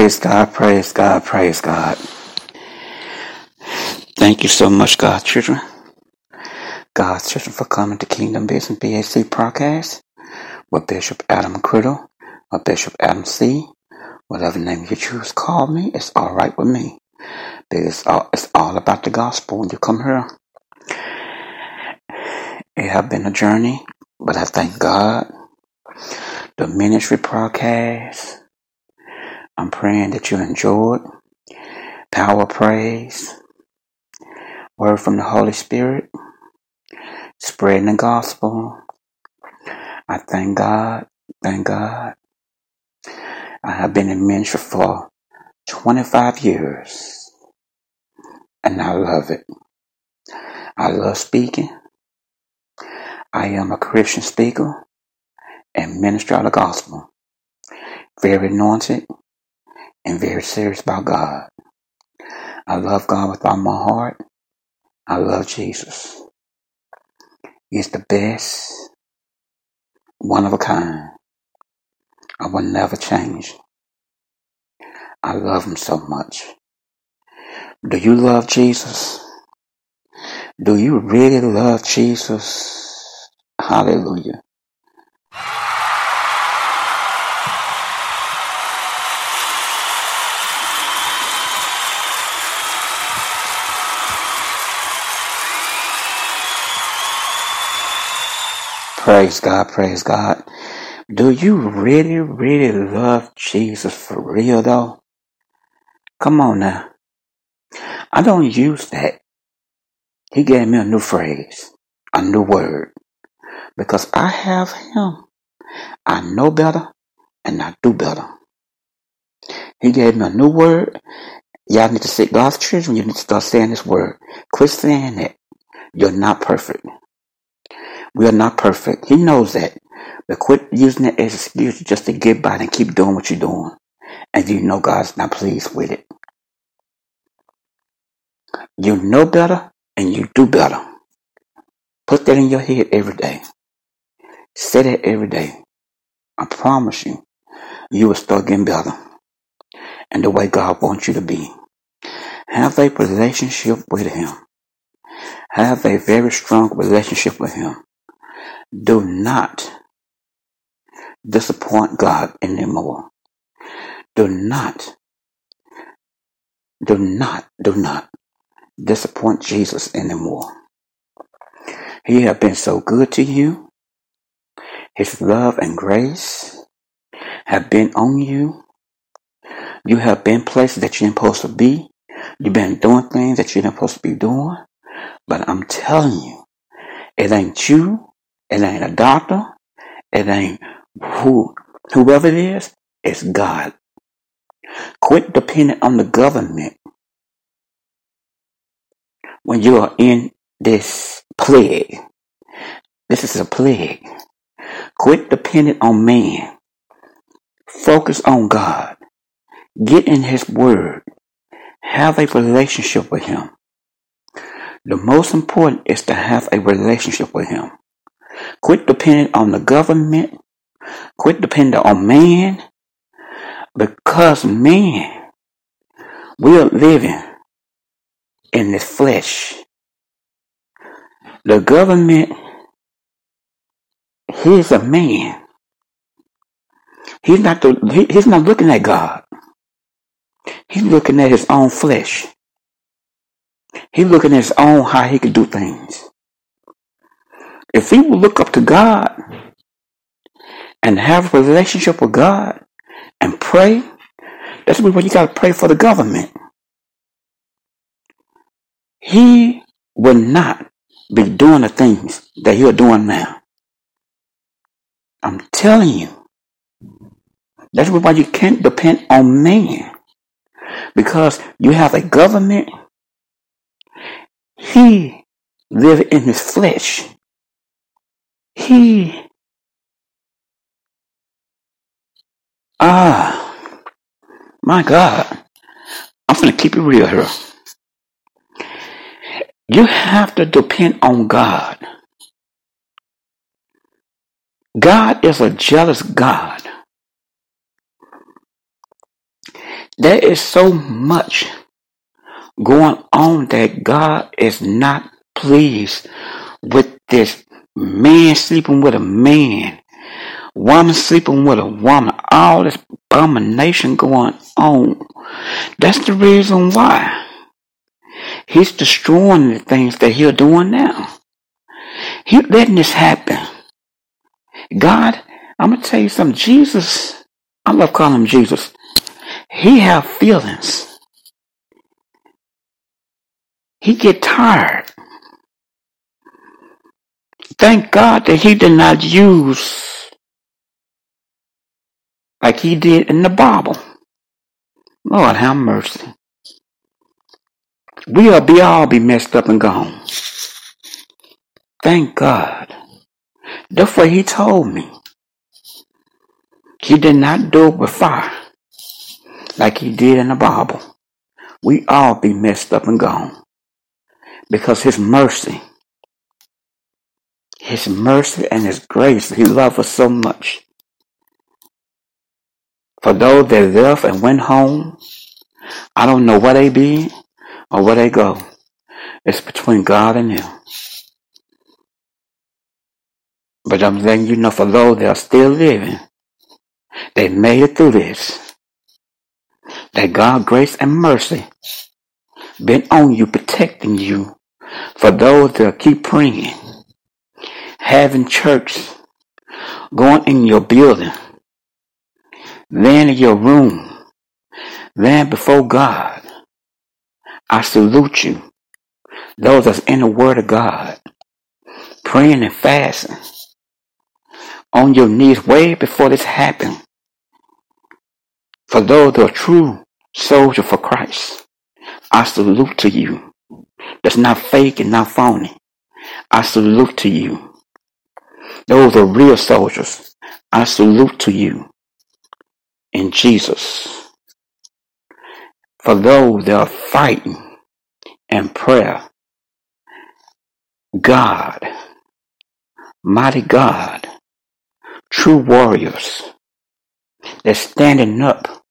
Praise God, praise God, praise God. Thank you so much, God's children. God's children for coming to Kingdom Business BAC podcast with Bishop Adam Criddle or Bishop Adam C. Whatever name you choose, call me. It's all right with me. It's all, it's all about the gospel when you come here. It has been a journey, but I thank God. The ministry podcast. I'm praying that you enjoyed. Power praise. Word from the Holy Spirit. Spreading the gospel. I thank God. Thank God. I have been in ministry for 25 years. And I love it. I love speaking. I am a Christian speaker and minister of the gospel. Very anointed and very serious about God. I love God with all my heart. I love Jesus. He's the best, one of a kind. I will never change. I love him so much. Do you love Jesus? Do you really love Jesus? Hallelujah. Praise God, praise God. Do you really, really love Jesus for real though? Come on now. I don't use that. He gave me a new phrase, a new word, because I have him. I know better and I do better. He gave me a new word. Y'all need to say God's children. You need to start saying this word. Quit saying it. You're not perfect. We are not perfect. He knows that. But quit using it as an excuse just to get by and keep doing what you're doing. And you know God's not pleased with it. You know better and you do better. Put that in your head every day. Say that every day. I promise you, you will start getting better. And the way God wants you to be. Have a relationship with Him. Have a very strong relationship with Him. Do not disappoint God anymore. Do not, do not, do not disappoint Jesus anymore. He has been so good to you. His love and grace have been on you. You have been places that you're supposed to be. You've been doing things that you're supposed to be doing. But I'm telling you, it ain't you. It ain't a doctor. It ain't who, whoever it is. It's God. Quit depending on the government when you are in this plague. This is a plague. Quit depending on man. Focus on God. Get in His Word. Have a relationship with Him. The most important is to have a relationship with Him. Quit depending on the government. Quit depending on man. Because man, we are living in this flesh. The government, he's a man. He's not the, he, he's not looking at God. He's looking at his own flesh. He's looking at his own how he could do things. If he will look up to God and have a relationship with God and pray, that's what you got to pray for the government. He will not be doing the things that you're doing now. I'm telling you. That's why you can't depend on man. Because you have a government. He lives in his flesh. He ah my God. I'm gonna keep it real here. You have to depend on God. God is a jealous God. There is so much going on that God is not pleased with this man sleeping with a man, woman sleeping with a woman, all this abomination going on. That's the reason why he's destroying the things that he's doing now. He letting this happen. God, I'm gonna tell you something. Jesus, I love calling him Jesus. He have feelings. He get tired. Thank God that he did not use like he did in the Bible. Lord have mercy. We'll be all be messed up and gone. Thank God. That's what he told me. He did not do it with fire like he did in the Bible. We all be messed up and gone. Because his mercy, his mercy and his grace, he loved us so much. For those that left and went home, I don't know where they be or where they go. It's between God and them. But I'm letting you know for those that are still living, they made it through this. That God grace and mercy been on you, protecting you. For those that keep praying, having church, going in your building, laying in your room, laying before God. I salute you. Those that's in the Word of God, praying and fasting on your knees way before this happened. For those that are true soldiers for Christ, I salute to you. That's not fake and not phony. I salute to you. Those are real soldiers. I salute to you in Jesus. For those that are fighting and prayer, God, mighty God, true warriors, they're standing up,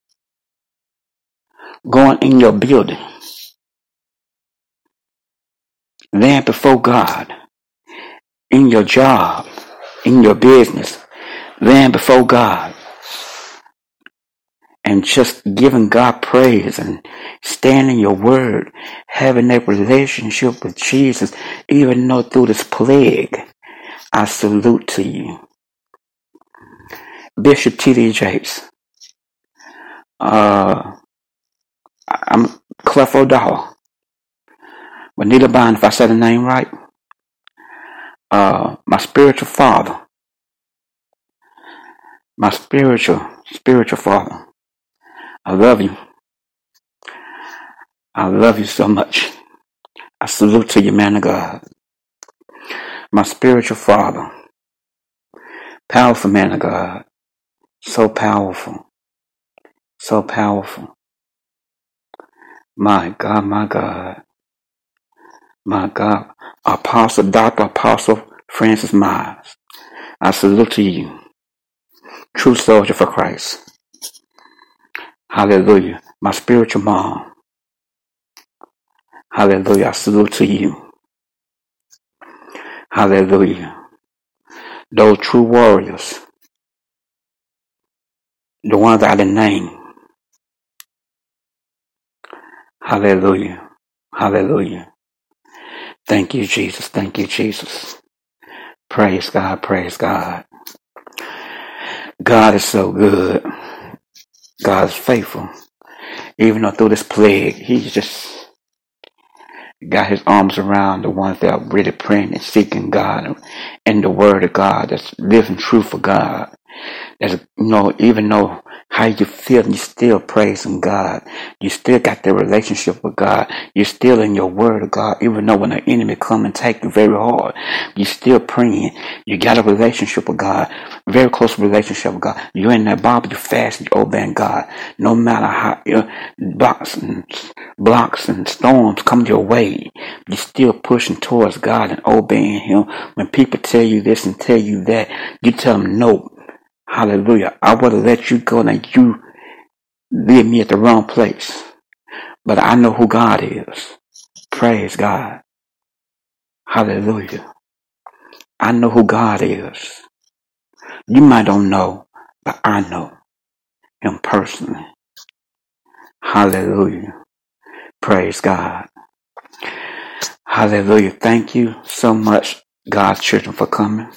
going in your building, laying before God, in your job, in your business, laying before God, and just giving God praise and standing your word, having a relationship with Jesus, even though through this plague, I salute to you. Bishop T.D. Jakes, uh, I'm Creflo Dollar, Juanita Bond, if I said the name right, uh, my spiritual father, my spiritual, spiritual father. I love you. I love you so much. I salute to you, man of God. My spiritual father. Powerful man of God. So powerful. So powerful. My God, my God. My God. Apostle, Dr. Apostle Francis Myers. I salute to you. True soldier for Christ. Hallelujah. My spiritual mom. Hallelujah. I salute to you. Hallelujah. Those true warriors. The ones I name. Hallelujah. Hallelujah. Thank you, Jesus. Thank you, Jesus. Praise God. Praise God. God is so good. God is faithful. Even though through this plague, He's just got His arms around the ones that are really praying and seeking God and the Word of God that's living true for God. You know, even though how you feel, you still praising God. You still got the relationship with God. You're still in your word of God, even though when the enemy come and take you very hard, you still praying. You got a relationship with God, very close relationship with God. You're in that Bible, you fast, you obeying God. No matter how you blocks and blocks and storms come your way, you're still pushing towards God and obeying Him. When people tell you this and tell you that, you tell them no. Hallelujah. I want to let you go and you lead me at the wrong place. But I know who God is. Praise God. Hallelujah. I know who God is. You might don't know, but I know him personally. Hallelujah. Praise God. Hallelujah. Thank you so much, God's children, for coming.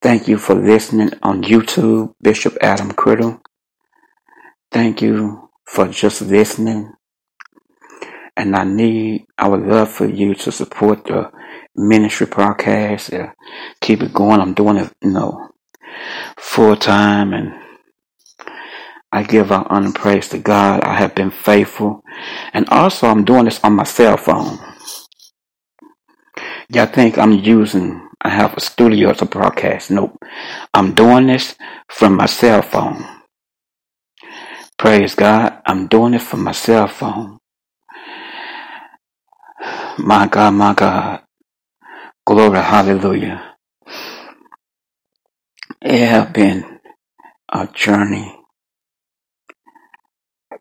Thank you for listening on YouTube, Bishop Adam Criddle. Thank you for just listening. And I need, I would love for you to support the ministry podcast. Uh, keep it going. I'm doing it, you know, full time and I give our honor and praise to God. I have been faithful. And also I'm doing this on my cell phone. Y'all think I'm using, I have a studio to broadcast. Nope. I'm doing this from my cell phone. Praise God. I'm doing it from my cell phone. My God, my God. Glory, hallelujah. It has been a journey.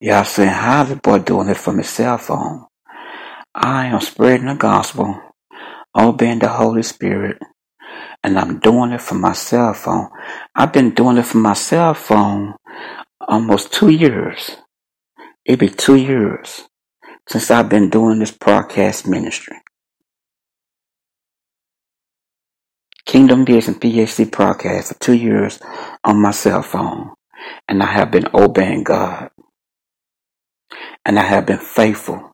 Y'all saying, how's the boy doing it from his cell phone? I am spreading the gospel, obeying the Holy Spirit, and I'm doing it from my cell phone. I've been doing it from my cell phone almost two years. It'll be two years since I've been doing this podcast ministry. Kingdom Business BAC podcast for two years on my cell phone, and I have been obeying God, and I have been faithful.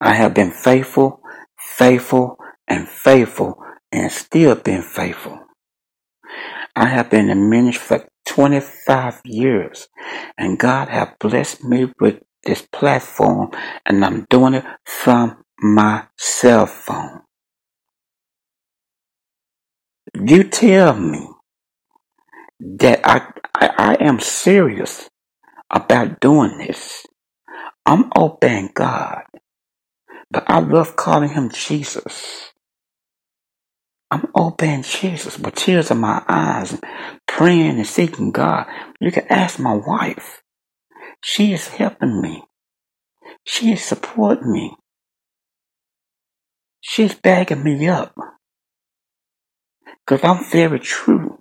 I have been faithful, faithful, and faithful, and still been faithful. I have been in ministry for 25 years, and God has blessed me with this platform, and I'm doing it from my cell phone. You tell me that I, I, I am serious about doing this. I'm obeying God, but I love calling him Jesus. I'm obeying Jesus with tears in my eyes and praying and seeking God. You can ask my wife. She is helping me. She is supporting me. She's backing me up. Because I'm very true.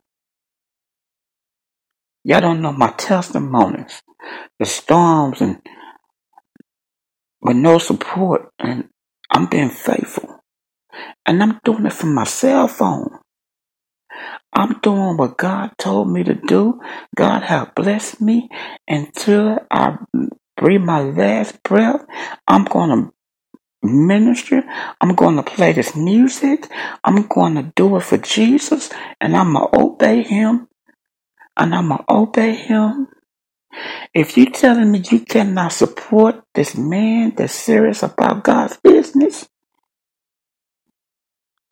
Y'all don't know my testimonies. The storms and with no support. And I'm being faithful. And I'm doing it from my cell phone. I'm doing what God told me to do. God has blessed me until I breathe my last breath. I'm going to minister. I'm going to play this music. I'm going to do it for Jesus. And I'm going to obey Him. And I'm going to obey Him. If you telling me you cannot support this man that's serious about God's business,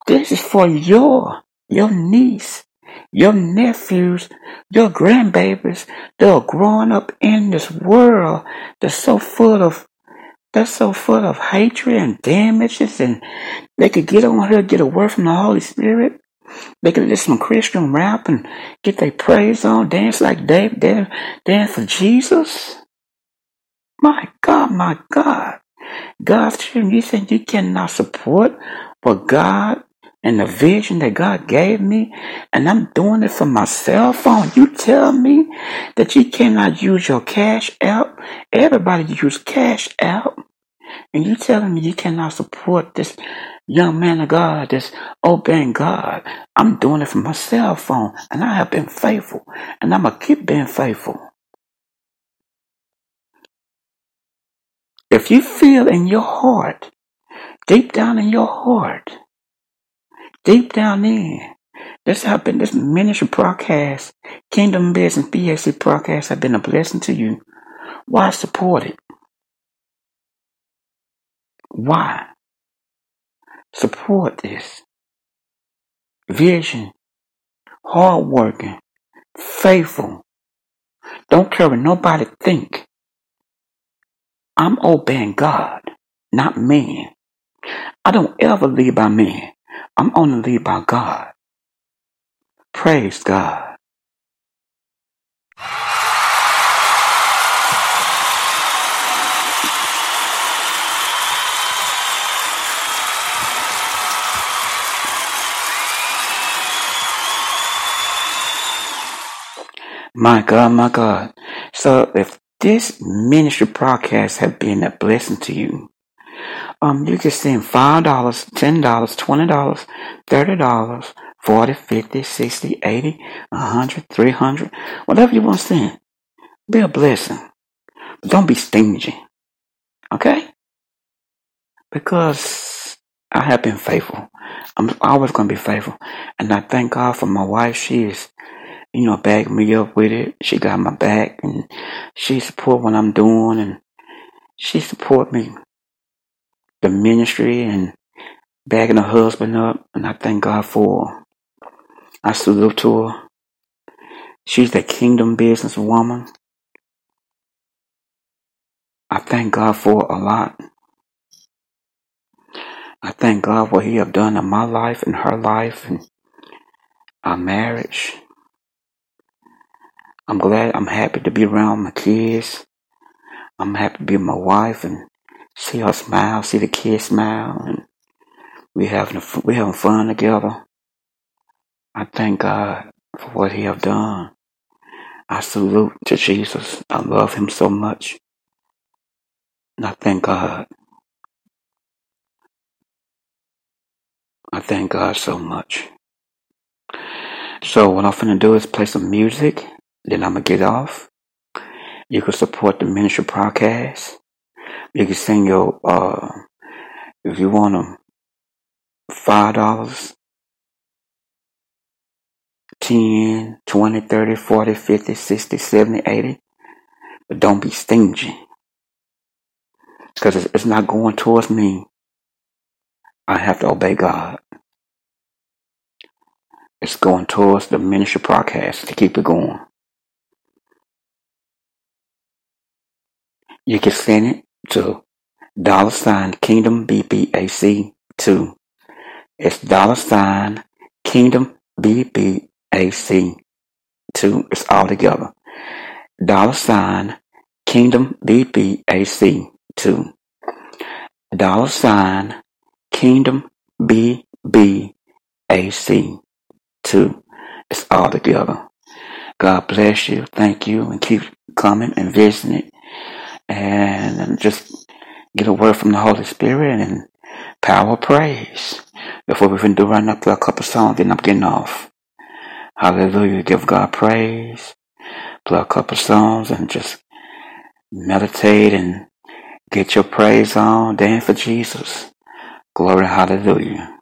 this is for your your niece, your nephews, your grandbabies that are growing up in this world that's so full of that's so full of hatred and damages and they could get on here, get a word from the Holy Spirit. They could listen to Christian rap and get their praise on, dance like David, dance, dance for Jesus. My God, my God. God's children, you think you cannot support what God and the vision that God gave me, and I'm doing it for my cell phone. You tell me that you cannot use your cash app. Everybody use cash app. And you telling me you cannot support this young man of God that's obeying God. I'm doing it from my cell phone, and I have been faithful, and I'm going to keep being faithful. If you feel in your heart, deep down in your heart, deep down in, this have been this ministry broadcast, Kingdom Business BAC broadcast have been a blessing to you. Why support it? Why support this vision? Hardworking, faithful. Don't care what nobody think. I'm obeying God, not man. I don't ever lead by man. I'm only lead by God. Praise God. My God, my God. So if this ministry broadcast have been a blessing to you, um, you can send five dollars, ten dollars, twenty dollars, thirty dollars, forty, fifty, sixty, eighty, a hundred, three hundred, whatever you want to send. Be a blessing. But don't be stingy. Okay? Because I have been faithful. I'm always gonna be faithful. And I thank God for my wife. She is you know, back me up with it. She got my back and she support what I'm doing and she support me, the ministry and backing her husband up. And I thank God for her. I salute to her. She's the kingdom business woman. I thank God for a lot. I thank God for what He have done in my life and her life and our marriage. I'm glad, I'm happy to be around my kids. I'm happy to be with my wife and see her smile, see the kids smile, and we having we having fun together. I thank God for what He have done. I salute to Jesus. I love Him so much, and I thank God. I thank God so much. So what I'm gonna do is play some music then I'm gonna get off. You can support the ministry podcast. You can send your uh if you want them five dollars, ten, twenty, thirty, forty, fifty, sixty, seventy, eighty. But don't be stingy. Because it's not going towards me. I have to obey God. It's going towards the ministry podcast to keep it going. You can send it to dollar sign Kingdom BBAC two. It's dollar sign Kingdom BBAC two. It's all together. Dollar sign Kingdom BBAC two. Dollar sign Kingdom BBAC two. It's all together. God bless you. Thank you and keep coming and visiting and just get a word from the Holy Spirit and power praise. Before we even do run up to a couple songs, then I'm getting off. Hallelujah. Give God praise. Play a couple songs and just meditate and get your praise on. Dance for Jesus. Glory, hallelujah.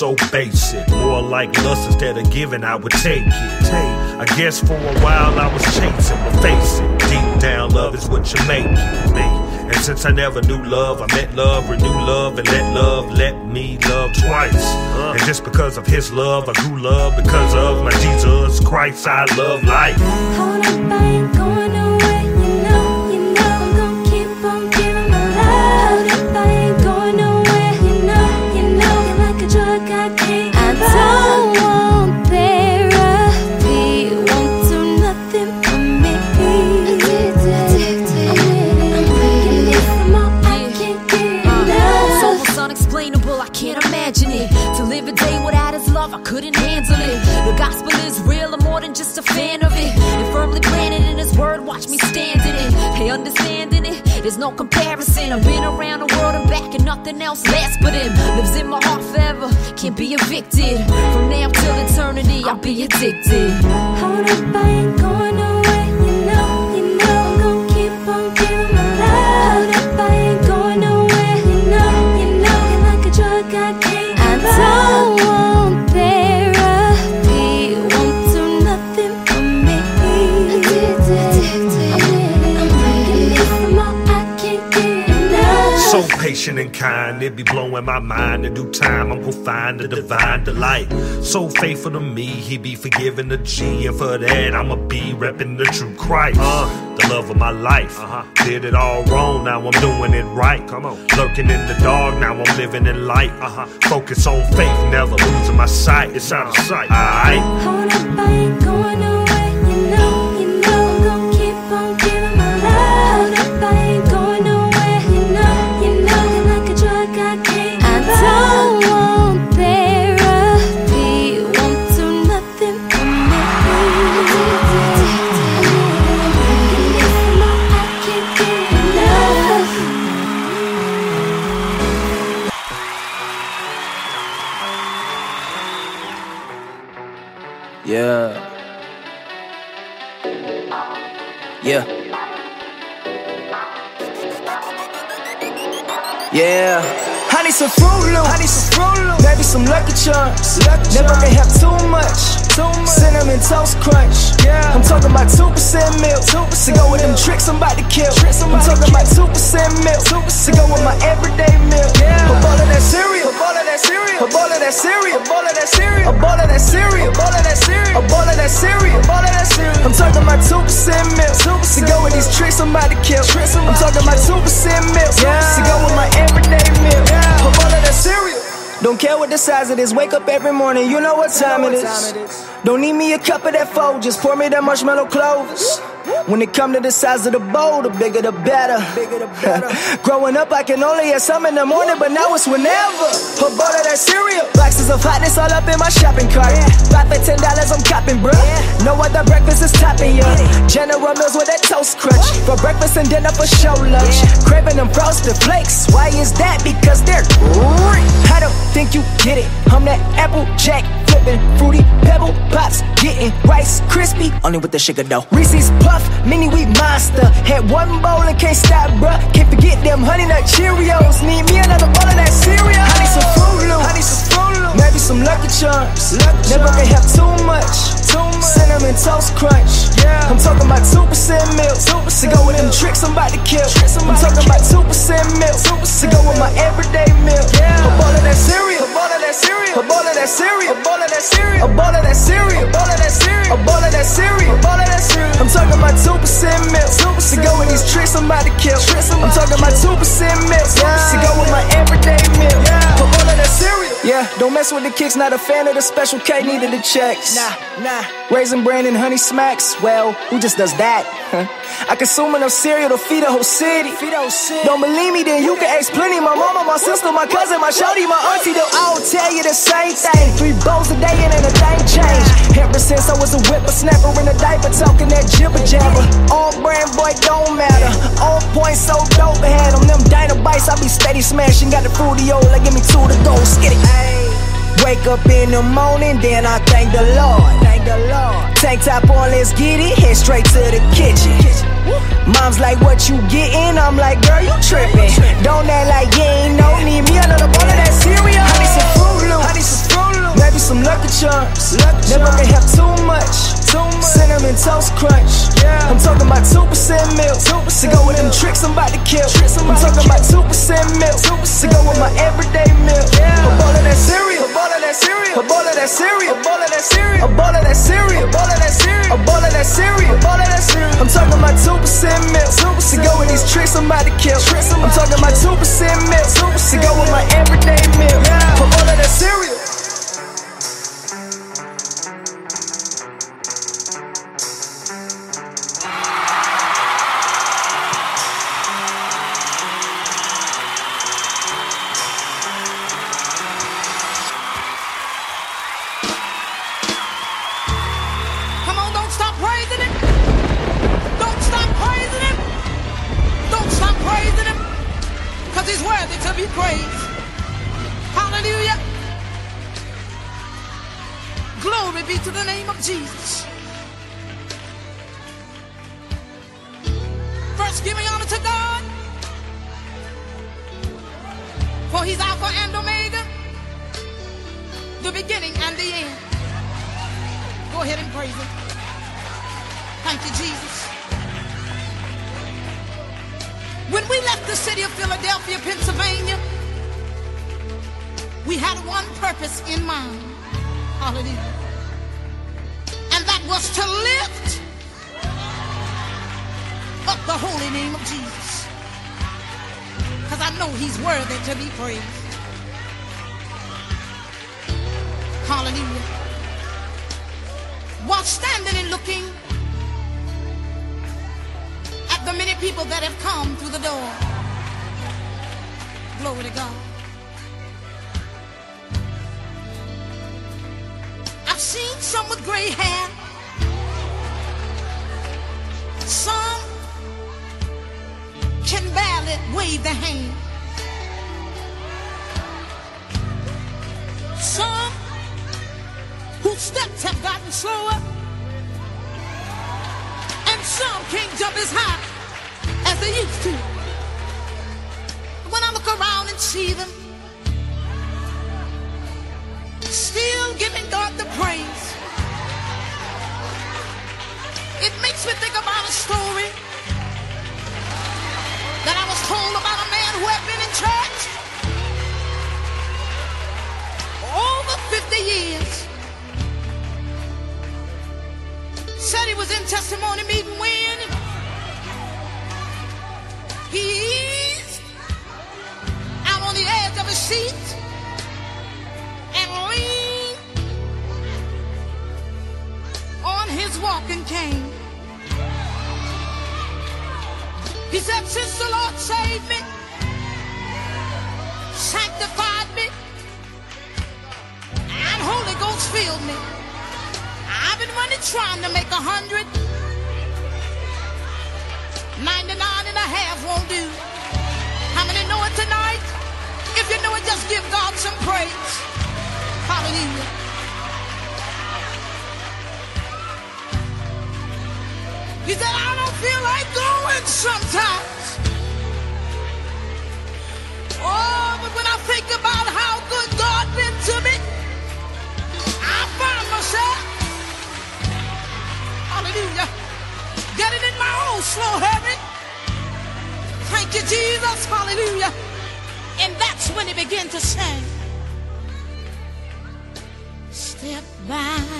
So basic. More like lust instead of giving, I would take it. I guess for a while I was chasing, but face it, deep down, love is what you make me. And since I never knew love, I met love, renew love, and let love let me love twice. Uh. And just because of his love, I grew love because of my Jesus Christ. I love life. Understanding it, there's no comparison. I've been around the world and back, and nothing else lasts but him. Lives in my heart forever, can't be evicted. From now till eternity, I'll be addicted. Hold up, I ain't going away. So patient and kind. It be blowing my mind in due time. I'm gonna find the divine delight. So faithful to me, he be forgiving the G. And for that, I'ma be repping the true Christ. Uh, the love of my life. Uh-huh. Did it all wrong, now I'm doing it right. Come on. Lurking in the dark, now I'm living in light. Uh-huh. Focus on faith, never losing my sight. It's out of sight. Alright. Yeah. I need some Fruit Loops. I need some Fruit Loops. Maybe some Lucky Charms. Lucky Never can have too much. Too much. Cinnamon Toast Crunch. Yeah. I'm talking about 2% milk. 2%. To go with them tricks I'm about to kill. Tricks I'm, talking about 2% milk. 2%. To go with my everyday milk. Yeah. A bowl of that cereal. A bowl of that cereal. A bowl of that cereal. A bowl of that cereal. A bowl of that cereal. A bowl of that cereal. A bowl of that cereal. A bowl of that cereal. I'm talking about 2% milk. 2%. To go with these tricks I'm about to kill. Tricks I'm, talking about 2% milk. Yeah. To go with my everyday Don't care what the size of this. Wake up every morning, you know what time it is. Don't need me a cup of that fold, just pour me that marshmallow clovers. When it come to the size of the bowl, the bigger the better. Growing up, I can only have some in the morning, but now it's whenever. A bowl of that cereal, boxes of hotness all up in my shopping cart. Five for ten dollars, I'm copping, bruh. No other breakfast is topping ya. General Mills with that toast crunch for breakfast and dinner for show lunch. Craving them frosted flakes. Why is that? Because they're great. I don't think you get it. I'm that apple jack flipping, fruity pebble pops, getting rice crispy, only with the sugar dough. Reese's puff, mini wheat monster. Had one bowl and can't stop, bruh. Can't forget them honey nut Cheerios. Need me another bowl of that cereal. I need some Fruit Loops. I need some Fruit Loops. Maybe some Lucky Charms. Never can have too much. Too much. Cinnamon Toast Crunch. Yeah. I'm talking about 2% milk. 2%. To go with them tricks I'm about to kill. I'm talking about 2% milk. 2%. To go with my everyday milk. Yeah. A bowl of that cereal. A bowl of that cereal. A bowl of that cereal. A bowl of that cereal. A bowl of that cereal. A bowl of that cereal. A bowl of that cereal. A bowl of that cereal. I'm talking about 2% milk. 2% to go with these tricks I'm about to kill. I'm talking about 2% milk. 2% to go with my everyday milk. A bowl of that cereal. Yeah, don't mess with the kicks. Not a fan of the special K. Needed the checks. Nah, nah. Raisin bran and honey smacks. Well, who just does that? I consume enough cereal to feed a whole city. Feed a whole city. Don't believe me? Then you can ask plenty. My mama, my sister, my cousin, my shorty, my auntie. They'll all tell you the same thing. Three bowls a day and ain't a thing changed. Ever since I was a whippersnapper in a diaper, talking that jibber jabber. All brand, boy, don't matter. All point, so dope. Had on them dinobites, I be steady smashing. Got the fruity old, like give me two to go. Skitty. Wake up in the morning, then I thank the Lord. Thank the Lord. Tank top on, let's get it. Head straight to the kitchen. Mom's like, what you getting? I'm like, girl, you tripping. Don't act like you ain't know. Need me another bowl of that cereal. I need some Fruit Loops. I need some Fruit. Maybe some Lucky Charms. Never can have too much. Too much. Cinnamon Toast Crunch. Yeah. I'm talking about 2% milk. 2% to go with them tricks I'm about to kill. I'm talking about 2% milk. 2% to go with my everyday milk. Yeah. A bowl of that cereal. A bowl of that cereal. A bowl of that cereal. A bowl of that cereal. A bowl of that cereal. A bowl of that cereal. A bowl of that cereal. A bowl of that cereal. I'm talking about 2% milk. 2% to go with these tricks I'm about to kill. I'm talking about 2% milk. 2% to go with my everyday milk. A bowl of that cereal. Wave their hand. Some whose steps have gotten slower. And some can't jump as high as they used to. When I look around and see them, still giving God the praise, it makes me think about a story told about a man who had been in church over 50 years. Said he was in testimony meeting when he's out on the edge of his seat and leaned on his walking cane. He said, since the Lord saved me, sanctified me, and Holy Ghost filled me, I've been running trying to make a hundred. 99 and a half won't do. How many know it tonight? Sometimes. Oh, but when I think about how good God been to me, I find myself, hallelujah, getting in my own slow habit. Thank you, Jesus, hallelujah. And that's when he began to sing. Step by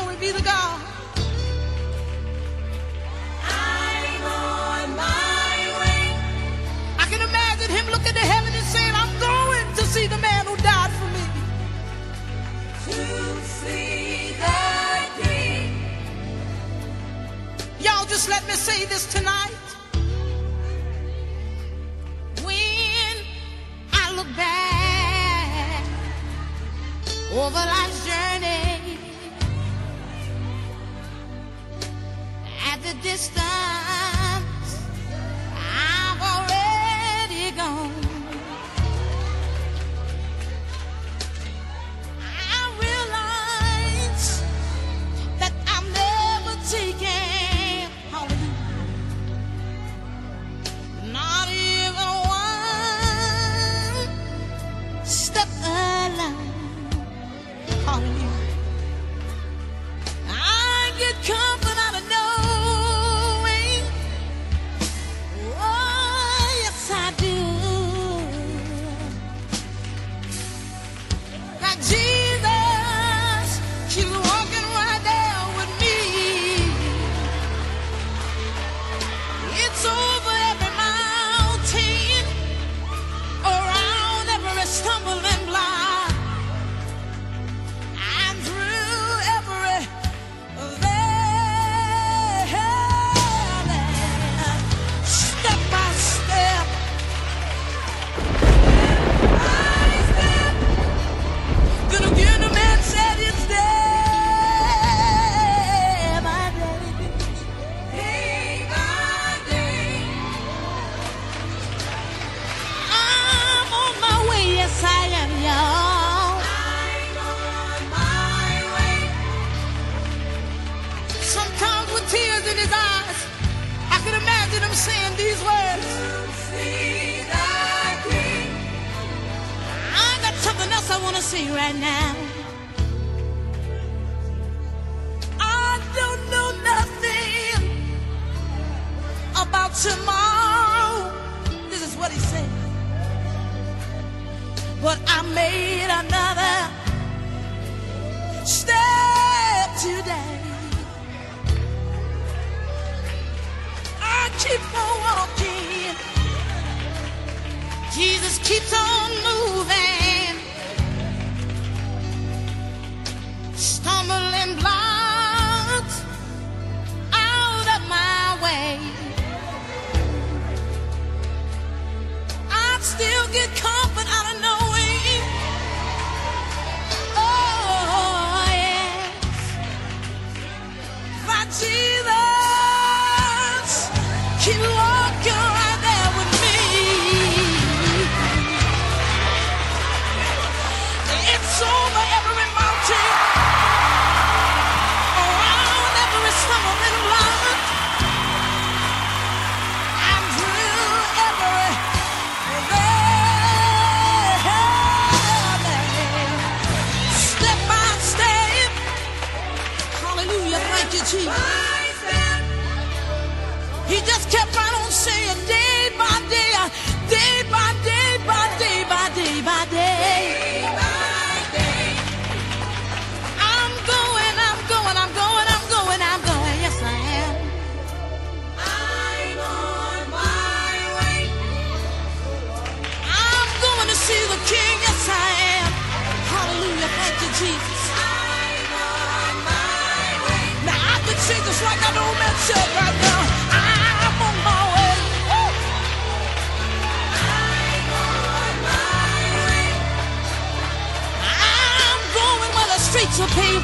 Glory be to God. I'm on my way. I can imagine him looking to heaven and saying, I'm going to see the man who died for me. To see the King. Y'all just let me say this tonight. When I look back over life's journey at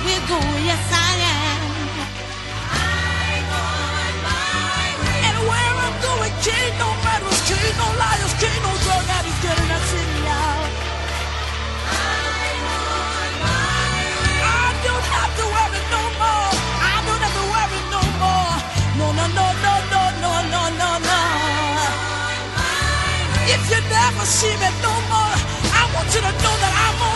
We go. Yes, I am. I'm on my way. And where I'm going, no no no drug getting. I'm on my way. I don't have to worry no more. I don't have to worry no more. No, no, no, no, no, no, no, no. If you never see me no more, I want you to know that I'm on.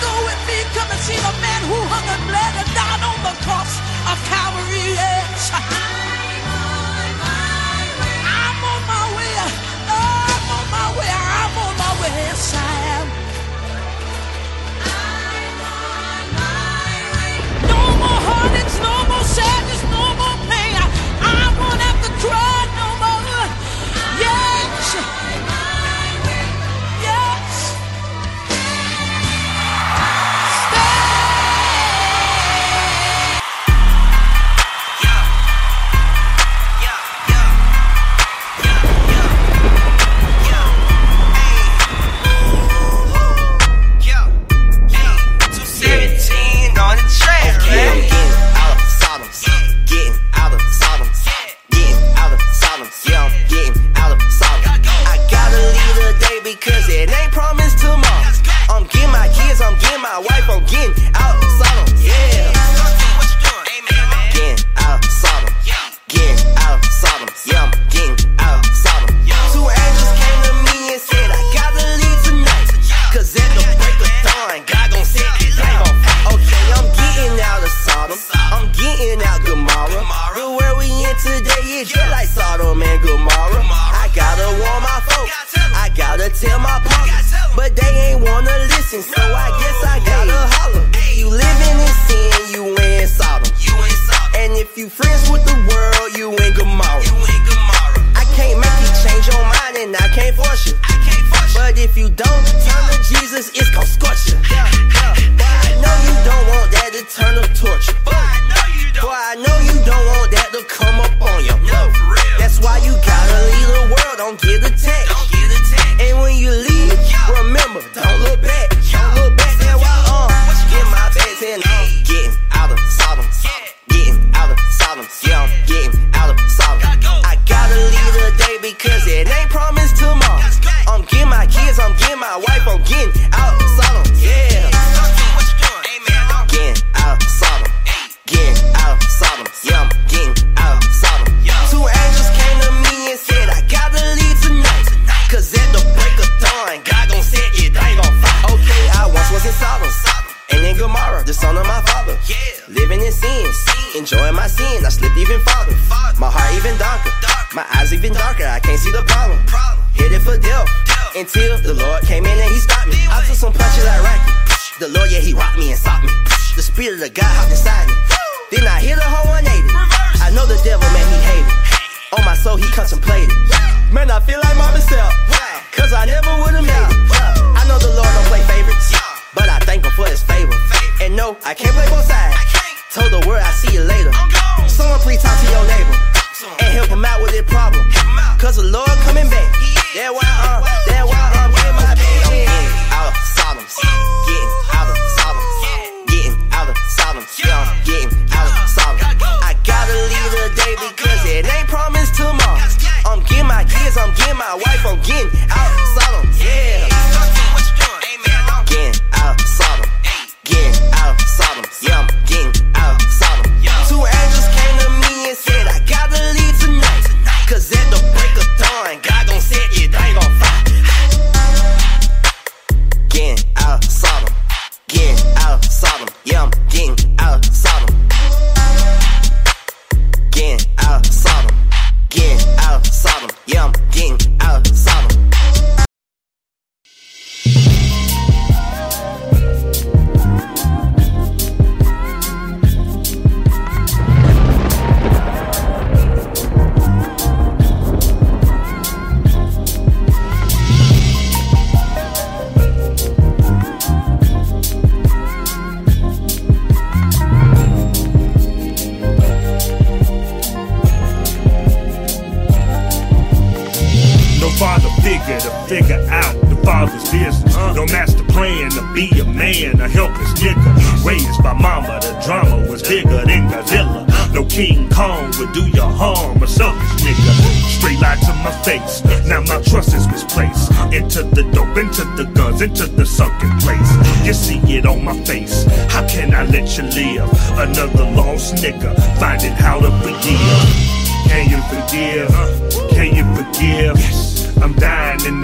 go with me, come and see the man who hung and bled and died on the cross of Calvary. Yes. I'm on my way. I'm on my way. I'm on my way. Yes, I am. Until the Lord came in and he stopped me. I took some punches like Rocky. The Lord, yeah, he rocked me and stopped me. The spirit of God hopped inside me. Then I hit a whole 180. I know the devil, man, he hated. On my soul, he contemplated. Man, I feel like my myself. Cause I never would've made it. I know the Lord don't play favorites. But I thank him for his favor. And no, I can't play both sides. Told the world I see you later. Someone please talk to your neighbor. And help him out with their problem. Cause the Lord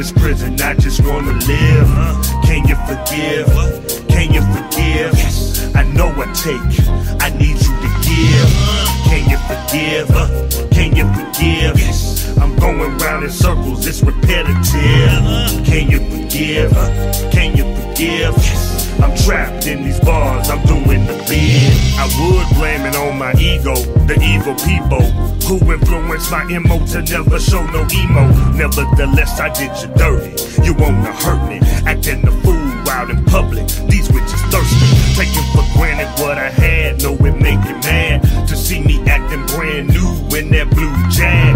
this prison, I just wanna live. Can you forgive? Can you forgive? I know I take, I need you to give. Can you forgive? Can you forgive? I'm going round in circles, it's repetitive. Can you forgive? Can you forgive? I'm trapped in these bars, I'm doing the bid. I would blame it on my ego, the evil people who influenced my emo to never show no emo. Nevertheless, I did you dirty. You wanna hurt me, acting the fool out in public. These witches thirsty, taking for granted what I had. Know it make you mad see me acting brand new in that blue jag.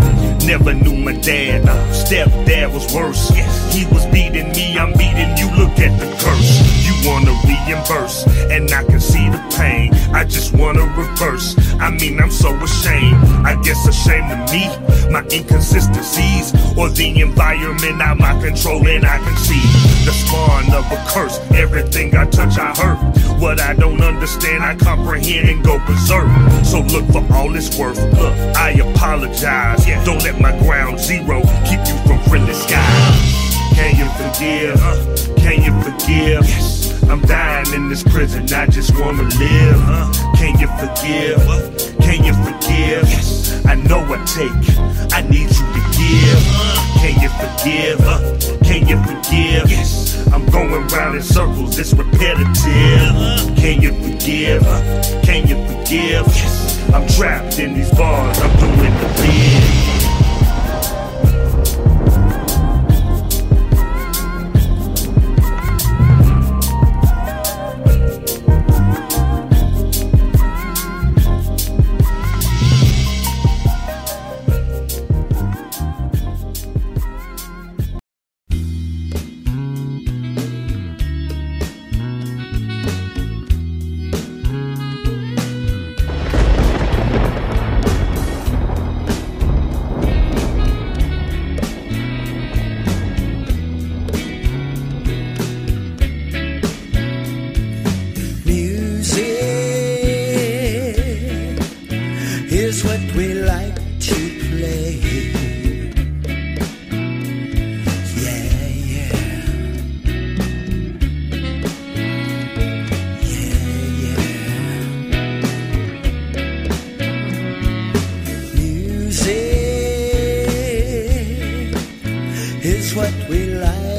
Never knew my dad, stepdad was worse. He was beating me, I'm beating you. Look at the curse. You wanna reimburse, and I can see the pain. I just wanna reverse. I mean, I'm so ashamed. I guess ashamed of me, my inconsistencies, or the environment out my control, and I can see the spawn of a curse. Everything I touch, I hurt. What I don't understand, I comprehend and go berserk. So look for all it's worth. Look, I apologize. Yeah. Don't let my ground zero keep you from friendly skies. Can you forgive? Uh-huh. Can you forgive? I'm dying in this prison, I just wanna live. Uh-huh. Can you forgive? Can you forgive? I know I take, I need you to give. Uh-huh. Can you forgive? Can you forgive? I'm going round in circles, it's repetitive. Can you forgive? Can you forgive? I'm trapped in these bars, I'm doing the bid. what we like.